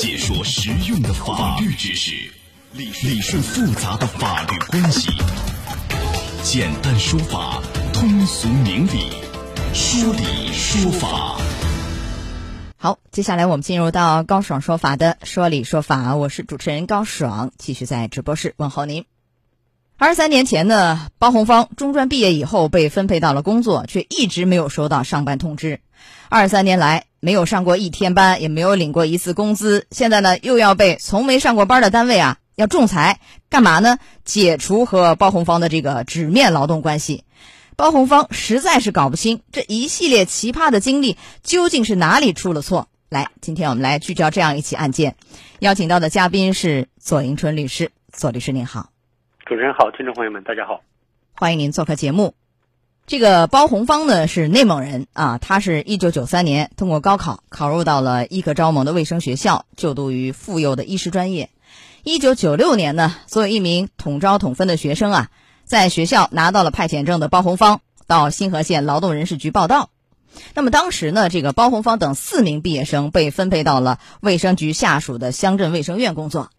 解说实用的法律知识，理理顺复杂的法律关系，简单说法，通俗明理，说理说法。好，接下来我们进入到高爽说法的说理说法，我是主持人高爽，继续在直播室问候您。二十三年前呢，包红芳中专毕业以后被分配到了工作，却一直没有收到上班通知。二十三年来没有上过一天班，也没有领过一次工资。现在呢，又要被从没上过班的单位啊要仲裁，干嘛呢？解除和包红芳的这个纸面劳动关系。包红芳实在是搞不清这一系列奇葩的经历究竟是哪里出了错。来，今天我们来聚焦这样一起案件，邀请到的嘉宾是左迎春律师。左律师您好。主持人好，听众朋友们大家好，欢迎您做客节目。这个包红芳呢是内蒙人啊，他是一九九三年通过高考考入到了医科招盟的卫生学校，就读于妇幼的医师专业。一九九六年呢，作为一名统招统分的学生啊，在学校拿到了派遣证的包红芳到新河县劳动人事局报到。那么当时呢，这个包红芳等四名毕业生被分配到了卫生局下属的乡镇卫生院工作。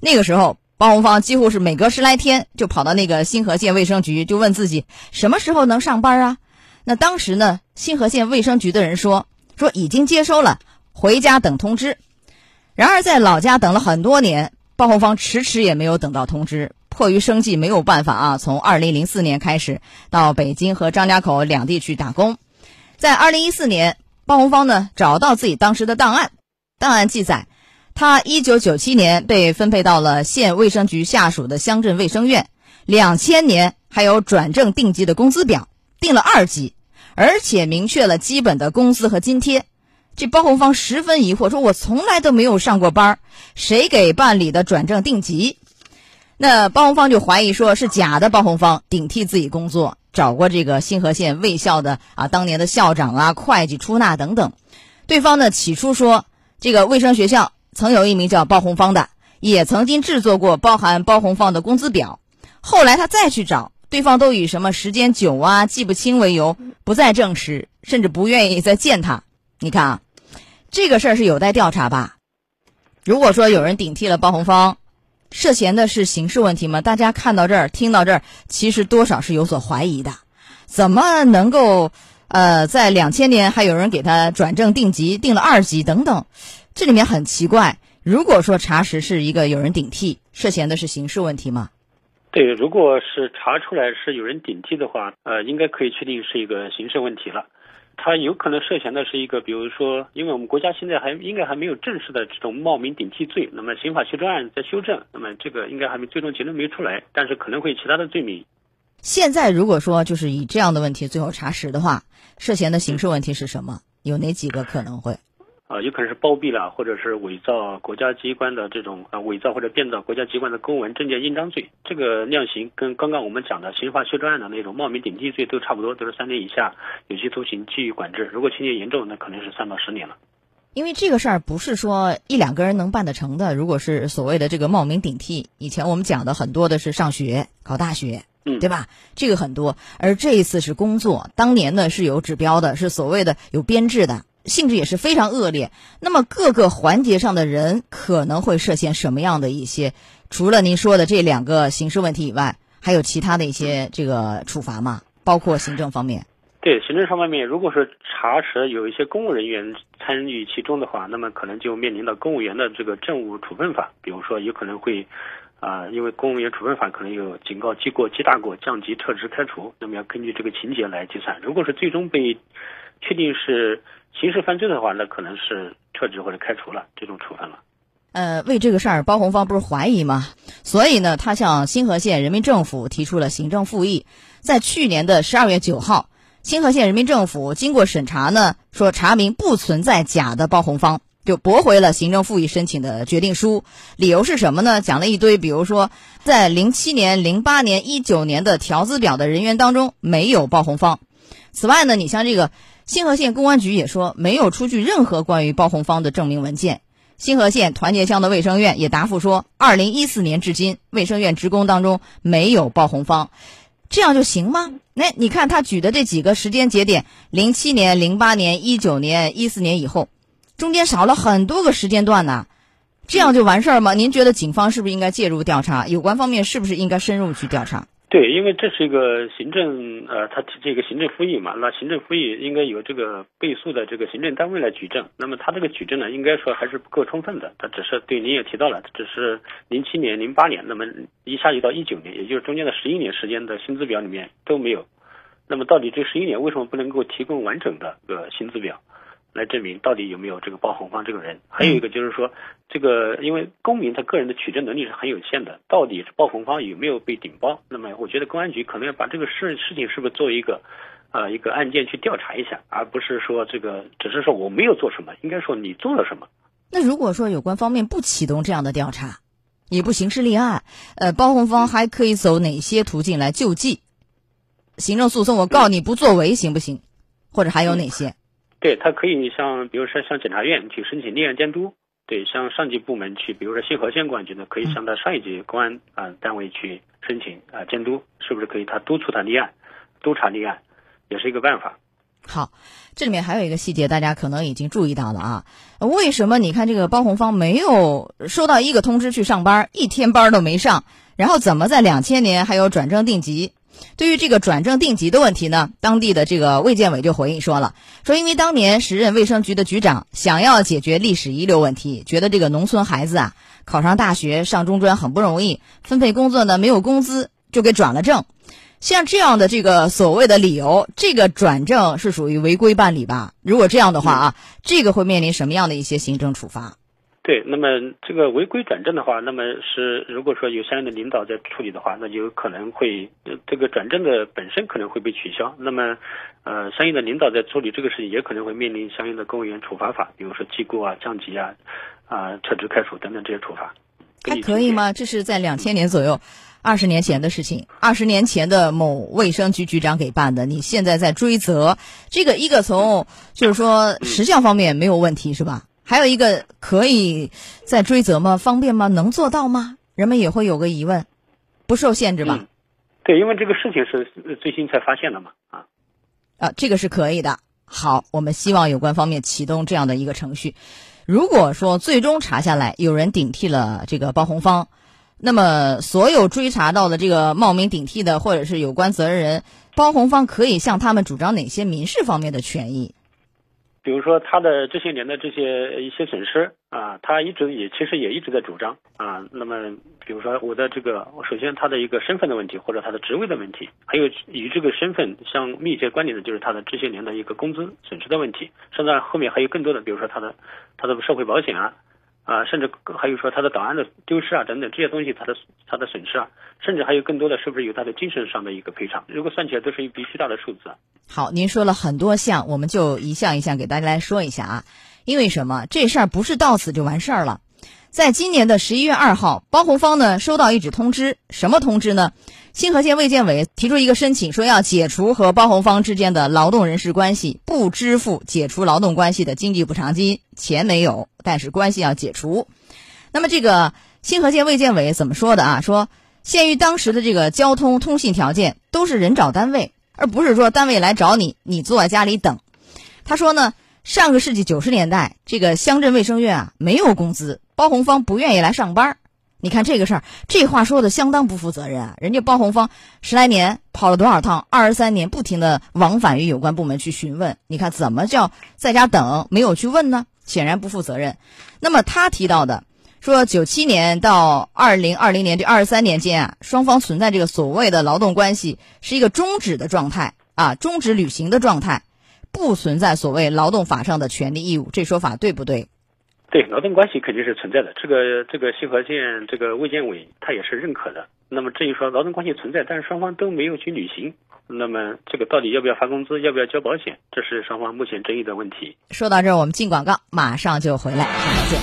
那个时候。包红芳几乎是每隔十来天就跑到那个新河县卫生局，就问自己什么时候能上班啊？那当时呢，新河县卫生局的人说说已经接收了，回家等通知。然而在老家等了很多年，包红芳迟迟也没有等到通知，迫于生计没有办法啊，从二零零四年开始到北京和张家口两地去打工。在二零一四年，包红芳呢找到自己当时的档案，档案记载。他一九九七年被分配到了县卫生局下属的乡镇卫生院，两千年还有转正定级的工资表，定了二级，而且明确了基本的工资和津贴。这包红芳十分疑惑，说我从来都没有上过班，谁给办理的转正定级？那包红芳就怀疑说是假的，包红芳顶替自己工作，找过这个新河县卫校的啊当年的校长啊、会计出纳等等。对方呢起初说这个卫生学校。曾有一名叫包红芳的，也曾经制作过包含包红芳的工资表。后来他再去找对方，都以什么时间久啊、记不清为由，不再证实，甚至不愿意再见他。你看啊，这个事儿是有待调查吧？如果说有人顶替了包红芳，涉嫌的是刑事问题吗？大家看到这儿、听到这儿，其实多少是有所怀疑的。怎么能够呃，在两千年还有人给他转正定级，定了二级等等？这里面很奇怪，如果说查实是一个有人顶替，涉嫌的是刑事问题吗？对，如果是查出来是有人顶替的话，呃，应该可以确定是一个刑事问题了。他有可能涉嫌的是一个，比如说，因为我们国家现在还应该还没有正式的这种冒名顶替罪，那么刑法修正案在修正，那么这个应该还没最终结论没出来，但是可能会其他的罪名。现在如果说就是以这样的问题最后查实的话，涉嫌的刑事问题是什么？有哪几个可能会？啊，有可能是包庇了，或者是伪造国家机关的这种啊，伪造或者变造国家机关的公文、证件、印章罪。这个量刑跟刚刚我们讲的刑法修正案的那种冒名顶替罪都差不多，都是三年以下有期徒刑、拘役管制。如果情节严重，那可能是三到十年了。因为这个事儿不是说一两个人能办得成的。如果是所谓的这个冒名顶替，以前我们讲的很多的是上学、考大学，嗯，对吧？这个很多，而这一次是工作，当年呢是有指标的，是所谓的有编制的。性质也是非常恶劣。那么各个环节上的人可能会涉嫌什么样的一些？除了您说的这两个刑事问题以外，还有其他的一些这个处罚吗？包括行政方面？对，行政上方面，如果是查实有一些公务人员参与其中的话，那么可能就面临到公务员的这个政务处分法。比如说，有可能会啊，因为公务员处分法可能有警告、记过、记大过、降级、撤职、开除，那么要根据这个情节来计算。如果是最终被确定是。刑事犯罪的话，那可能是撤职或者开除了这种处分了。呃，为这个事儿，包红芳不是怀疑吗？所以呢，他向新河县人民政府提出了行政复议。在去年的十二月九号，新河县人民政府经过审查呢，说查明不存在假的包红芳，就驳回了行政复议申请的决定书。理由是什么呢？讲了一堆，比如说在零七年、零八年、一九年的调资表的人员当中没有包红芳。此外呢，你像这个。新河县公安局也说没有出具任何关于包红芳的证明文件。新河县团结乡的卫生院也答复说，二零一四年至今，卫生院职工当中没有包红芳，这样就行吗？那你看他举的这几个时间节点：零七年、零八年、一九年、一四年以后，中间少了很多个时间段呢。这样就完事儿吗？您觉得警方是不是应该介入调查？有关方面是不是应该深入去调查？对，因为这是一个行政，呃，他这个行政复议嘛，那行政复议应该由这个被诉的这个行政单位来举证。那么他这个举证呢，应该说还是不够充分的。他只是对您也提到了，只是零七年、零八年，那么一下就到一九年，也就是中间的十一年时间的薪资表里面都没有。那么到底这十一年为什么不能够提供完整的个薪资表？来证明到底有没有这个包红芳这个人，还有一个就是说，这个因为公民他个人的取证能力是很有限的，到底是包红芳有没有被顶包？那么我觉得公安局可能要把这个事事情是不是做一个，呃，一个案件去调查一下，而不是说这个只是说我没有做什么，应该说你做了什么。那如果说有关方面不启动这样的调查，也不刑事立案，呃，包红芳还可以走哪些途径来救济？行政诉讼我告你不作为行不行？或者还有哪些？对他可以你像，比如说向检察院去申请立案监督，对，向上级部门去，比如说新河县公安局呢，可以向他上一级公安啊单位去申请啊监督，是不是可以？他督促他立案，督查立案，也是一个办法。好，这里面还有一个细节，大家可能已经注意到了啊，为什么你看这个包红芳没有收到一个通知去上班，一天班都没上，然后怎么在两千年还有转正定级？对于这个转正定级的问题呢，当地的这个卫健委就回应说了，说因为当年时任卫生局的局长想要解决历史遗留问题，觉得这个农村孩子啊考上大学上中专很不容易，分配工作呢没有工资，就给转了正。像这样的这个所谓的理由，这个转正是属于违规办理吧？如果这样的话啊，这个会面临什么样的一些行政处罚？对，那么这个违规转正的话，那么是如果说有相应的领导在处理的话，那就可能会这个转正的本身可能会被取消。那么，呃，相应的领导在处理这个事情，也可能会面临相应的公务员处罚法，比如说记过啊、降级啊、啊撤职开除等等这些处罚。还可以吗？这是在两千年左右，二十年前的事情，二十年前的某卫生局局长给办的，你现在在追责，这个一个从就是说实效方面没有问题是吧？还有一个可以再追责吗？方便吗？能做到吗？人们也会有个疑问，不受限制吧？对，因为这个事情是最新才发现的嘛，啊，啊，这个是可以的。好，我们希望有关方面启动这样的一个程序。如果说最终查下来有人顶替了这个包红芳，那么所有追查到的这个冒名顶替的或者是有关责任人，包红芳可以向他们主张哪些民事方面的权益？比如说他的这些年的这些一些损失啊，他一直也其实也一直在主张啊。那么，比如说我的这个，首先他的一个身份的问题，或者他的职位的问题，还有与这个身份相密切关联的，就是他的这些年的一个工资损失的问题。甚至后面还有更多的，比如说他的他的社会保险啊。啊，甚至还有说他的档案的丢失啊，等等这些东西，他的他的损失啊，甚至还有更多的是不是有他的精神上的一个赔偿？如果算起来，都是一笔巨大的数字。好，您说了很多项，我们就一项一项给大家来说一下啊。因为什么？这事儿不是到此就完事儿了。在今年的十一月二号，包红芳呢收到一纸通知，什么通知呢？新河县卫健委提出一个申请，说要解除和包红芳之间的劳动人事关系，不支付解除劳动关系的经济补偿金，钱没有，但是关系要解除。那么这个新河县卫健委怎么说的啊？说限于当时的这个交通通信条件，都是人找单位，而不是说单位来找你，你坐在家里等。他说呢，上个世纪九十年代，这个乡镇卫生院啊没有工资，包红芳不愿意来上班。你看这个事儿，这话说的相当不负责任啊！人家包红芳十来年跑了多少趟，二十三年不停的往返于有关部门去询问，你看怎么叫在家等没有去问呢？显然不负责任。那么他提到的说，九七年到二零二零年这二十三年间啊，双方存在这个所谓的劳动关系是一个终止的状态啊，终止履行的状态，不存在所谓劳动法上的权利义务，这说法对不对？对劳动关系肯定是存在的，这个这个新河县这个卫健委他也是认可的。那么至于说劳动关系存在，但是双方都没有去履行，那么这个到底要不要发工资，要不要交保险，这是双方目前争议的问题。说到这儿，我们进广告，马上就回来，再见。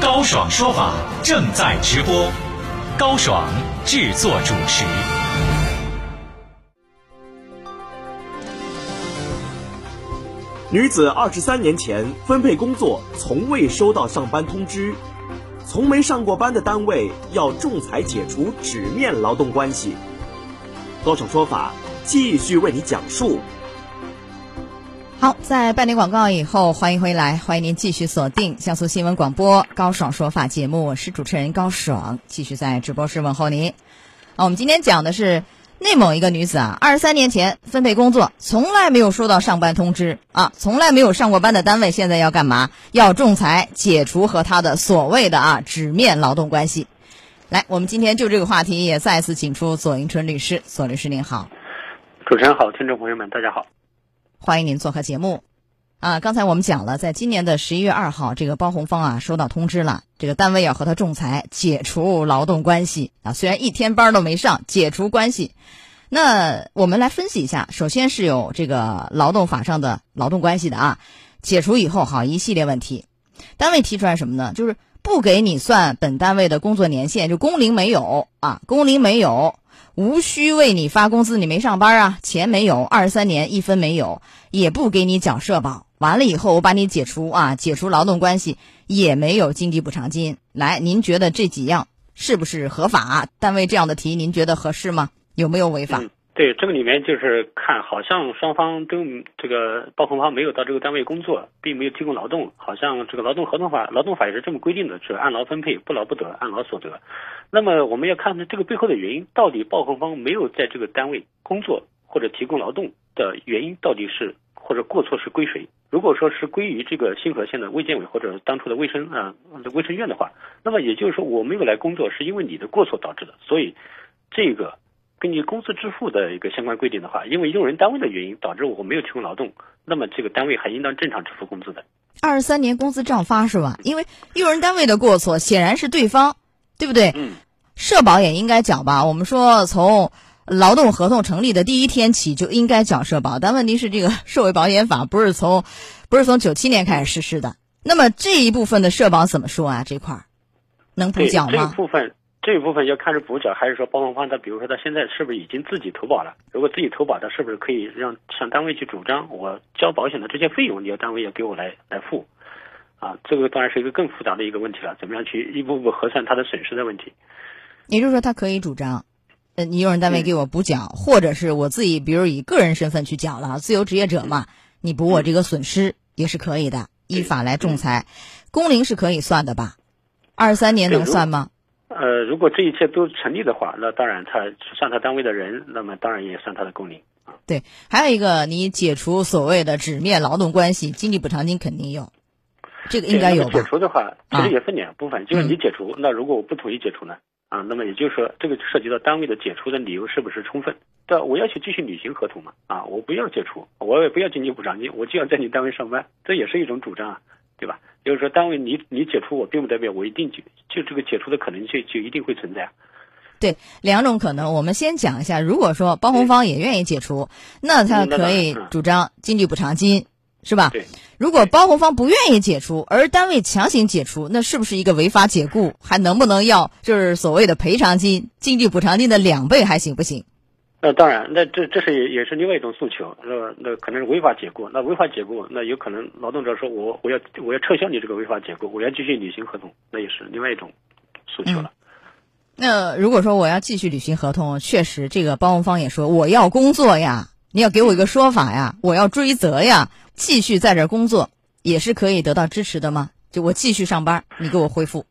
高爽说法正在直播，高爽制作主持。女子二十三年前分配工作，从未收到上班通知，从没上过班的单位要仲裁解除纸面劳动关系。高爽说法继续为你讲述。好，在半点广告以后，欢迎回来，欢迎您继续锁定江苏新闻广播高爽说法节目，我是主持人高爽，继续在直播室问候您。啊，我们今天讲的是内蒙一个女子啊，二十三年前分配工作，从来没有收到上班通知啊，从来没有上过班的单位，现在要干嘛？要仲裁解除和她的所谓的啊纸面劳动关系。来，我们今天就这个话题也再次请出左迎春律师，左律师您好，主持人好，听众朋友们大家好。欢迎您做客节目，啊，刚才我们讲了，在今年的十一月二号，这个包红芳啊收到通知了，这个单位要和他仲裁，解除劳动关系啊，虽然一天班都没上，解除关系。那我们来分析一下，首先是有这个劳动法上的劳动关系的啊，解除以后好一系列问题，单位提出来什么呢？就是不给你算本单位的工作年限，就工龄没有啊，工龄没有。无需为你发工资，你没上班啊，钱没有，二三年一分没有，也不给你缴社保。完了以后，我把你解除啊，解除劳动关系，也没有经济补偿金。来，您觉得这几样是不是合法？单位这样的题，您觉得合适吗？有没有违法？对，这个里面就是看，好像双方都这个包红方没有到这个单位工作，并没有提供劳动，好像这个劳动合同法、劳动法也是这么规定的，是按劳分配，不劳不得，按劳所得。那么我们要看看这个背后的原因，到底包红方没有在这个单位工作或者提供劳动的原因到底是或者过错是归谁？如果说是归于这个新河县的卫健委或者当初的卫生啊卫生院的话，那么也就是说我没有来工作是因为你的过错导致的，所以这个。根据工资支付的一个相关规定的话，因为用人单位的原因导致我没有提供劳动，那么这个单位还应当正常支付工资的。二十三年工资照发是吧？因为用人单位的过错显然是对方，对不对？嗯。社保也应该缴吧？我们说从劳动合同成立的第一天起就应该缴社保，但问题是这个 社会保险法不是从不是从九七年开始实施的。那么这一部分的社保怎么说啊？这块儿能补缴吗？这部分。这一部分要看是补缴还是说包红方他，比如说他现在是不是已经自己投保了？如果自己投保，他是不是可以让向单位去主张，我交保险的这些费用，你要单位要给我来来付？啊，这个当然是一个更复杂的一个问题了，怎么样去一步步核算他的损失的问题？也就是说，他可以主张，呃，你用人单位给我补缴，或者是我自己，比如以个人身份去缴了，自由职业者嘛，你补我这个损失也是可以的，依法来仲裁。工龄是可以算的吧？二三年能算吗？呃，如果这一切都成立的话，那当然他算他单位的人，那么当然也算他的工龄啊。对，还有一个，你解除所谓的纸面劳动关系，经济补偿金肯定有，这个应该有解除的话，其实也分两部分，就是你解除，那如果我不同意解除呢？啊，那么也就是说，这个涉及到单位的解除的理由是不是充分？对，我要求继续履行合同嘛？啊，我不要解除，我也不要经济补偿金，我就要在你单位上班，这也是一种主张啊。对吧？就是说，单位你你解除我，并不代表我一定就就这个解除的可能性就一定会存在。对，两种可能。我们先讲一下，如果说包红方也愿意解除，那他可以主张经济补偿金，是吧？对。如果包红方不愿意解除，而单位强行解除，那是不是一个违法解雇？还能不能要就是所谓的赔偿金、经济补偿金的两倍，还行不行？那当然，那这这是也也是另外一种诉求，那那可能是违法解雇，那违法解雇，那有可能劳动者说我我要我要撤销你这个违法解雇，我要继续履行合同，那也是另外一种诉求了。那如果说我要继续履行合同，确实这个包红方也说我要工作呀，你要给我一个说法呀，我要追责呀，继续在这工作也是可以得到支持的吗？就我继续上班，你给我恢复。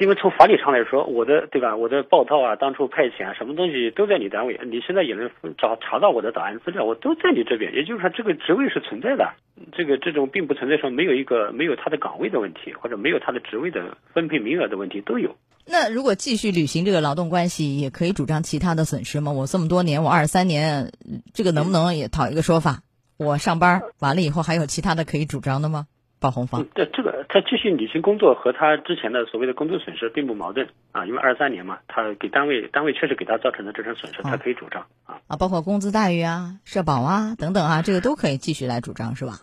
因为从法理上来说，我的对吧？我的报道啊，当初派遣啊，什么东西都在你单位，你现在也能找查到我的档案资料，我都在你这边。也就是说，这个职位是存在的，这个这种并不存在说没有一个没有他的岗位的问题，或者没有他的职位的分配名额的问题都有。那如果继续履行这个劳动关系，也可以主张其他的损失吗？我这么多年，我二十三年，这个能不能也讨一个说法？我上班完了以后，还有其他的可以主张的吗？包红方，这这个他继续履行工作和他之前的所谓的工作损失并不矛盾啊，因为二三年嘛，他给单位单位确实给他造成的这种损失，他可以主张啊啊，包括工资待遇啊、社保啊等等啊，这个都可以继续来主张是吧？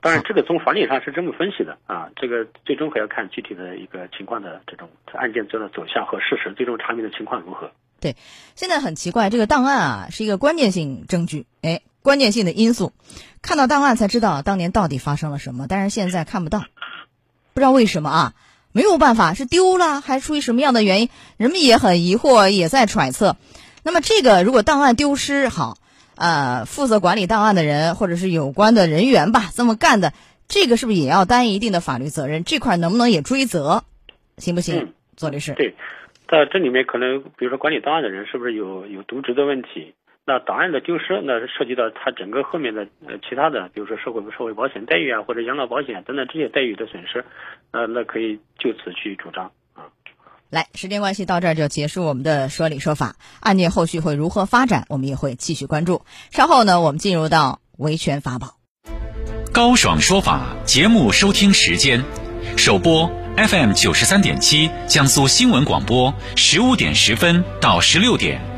当然，这个从法理上是这么分析的啊，这个最终还要看具体的一个情况的这种案件中的走向和事实，最终查明的情况如何。对，现在很奇怪，这个档案啊是一个关键性证据，哎。关键性的因素，看到档案才知道当年到底发生了什么，但是现在看不到，不知道为什么啊？没有办法，是丢了还是出于什么样的原因？人们也很疑惑，也在揣测。那么这个如果档案丢失，好，呃，负责管理档案的人或者是有关的人员吧，这么干的，这个是不是也要担一定的法律责任？这块能不能也追责？行不行？左律师？对，在这里面可能，比如说管理档案的人是不是有有渎职的问题？那档案的丢失，那涉及到他整个后面的呃其他的，比如说社会社会保险待遇啊，或者养老保险等等这些待遇的损失，呃，那可以就此去主张啊。来，时间关系到这儿就结束我们的说理说法，案件后续会如何发展，我们也会继续关注。稍后呢，我们进入到维权法宝。高爽说法节目收听时间，首播 FM 九十三点七江苏新闻广播十五点十分到十六点。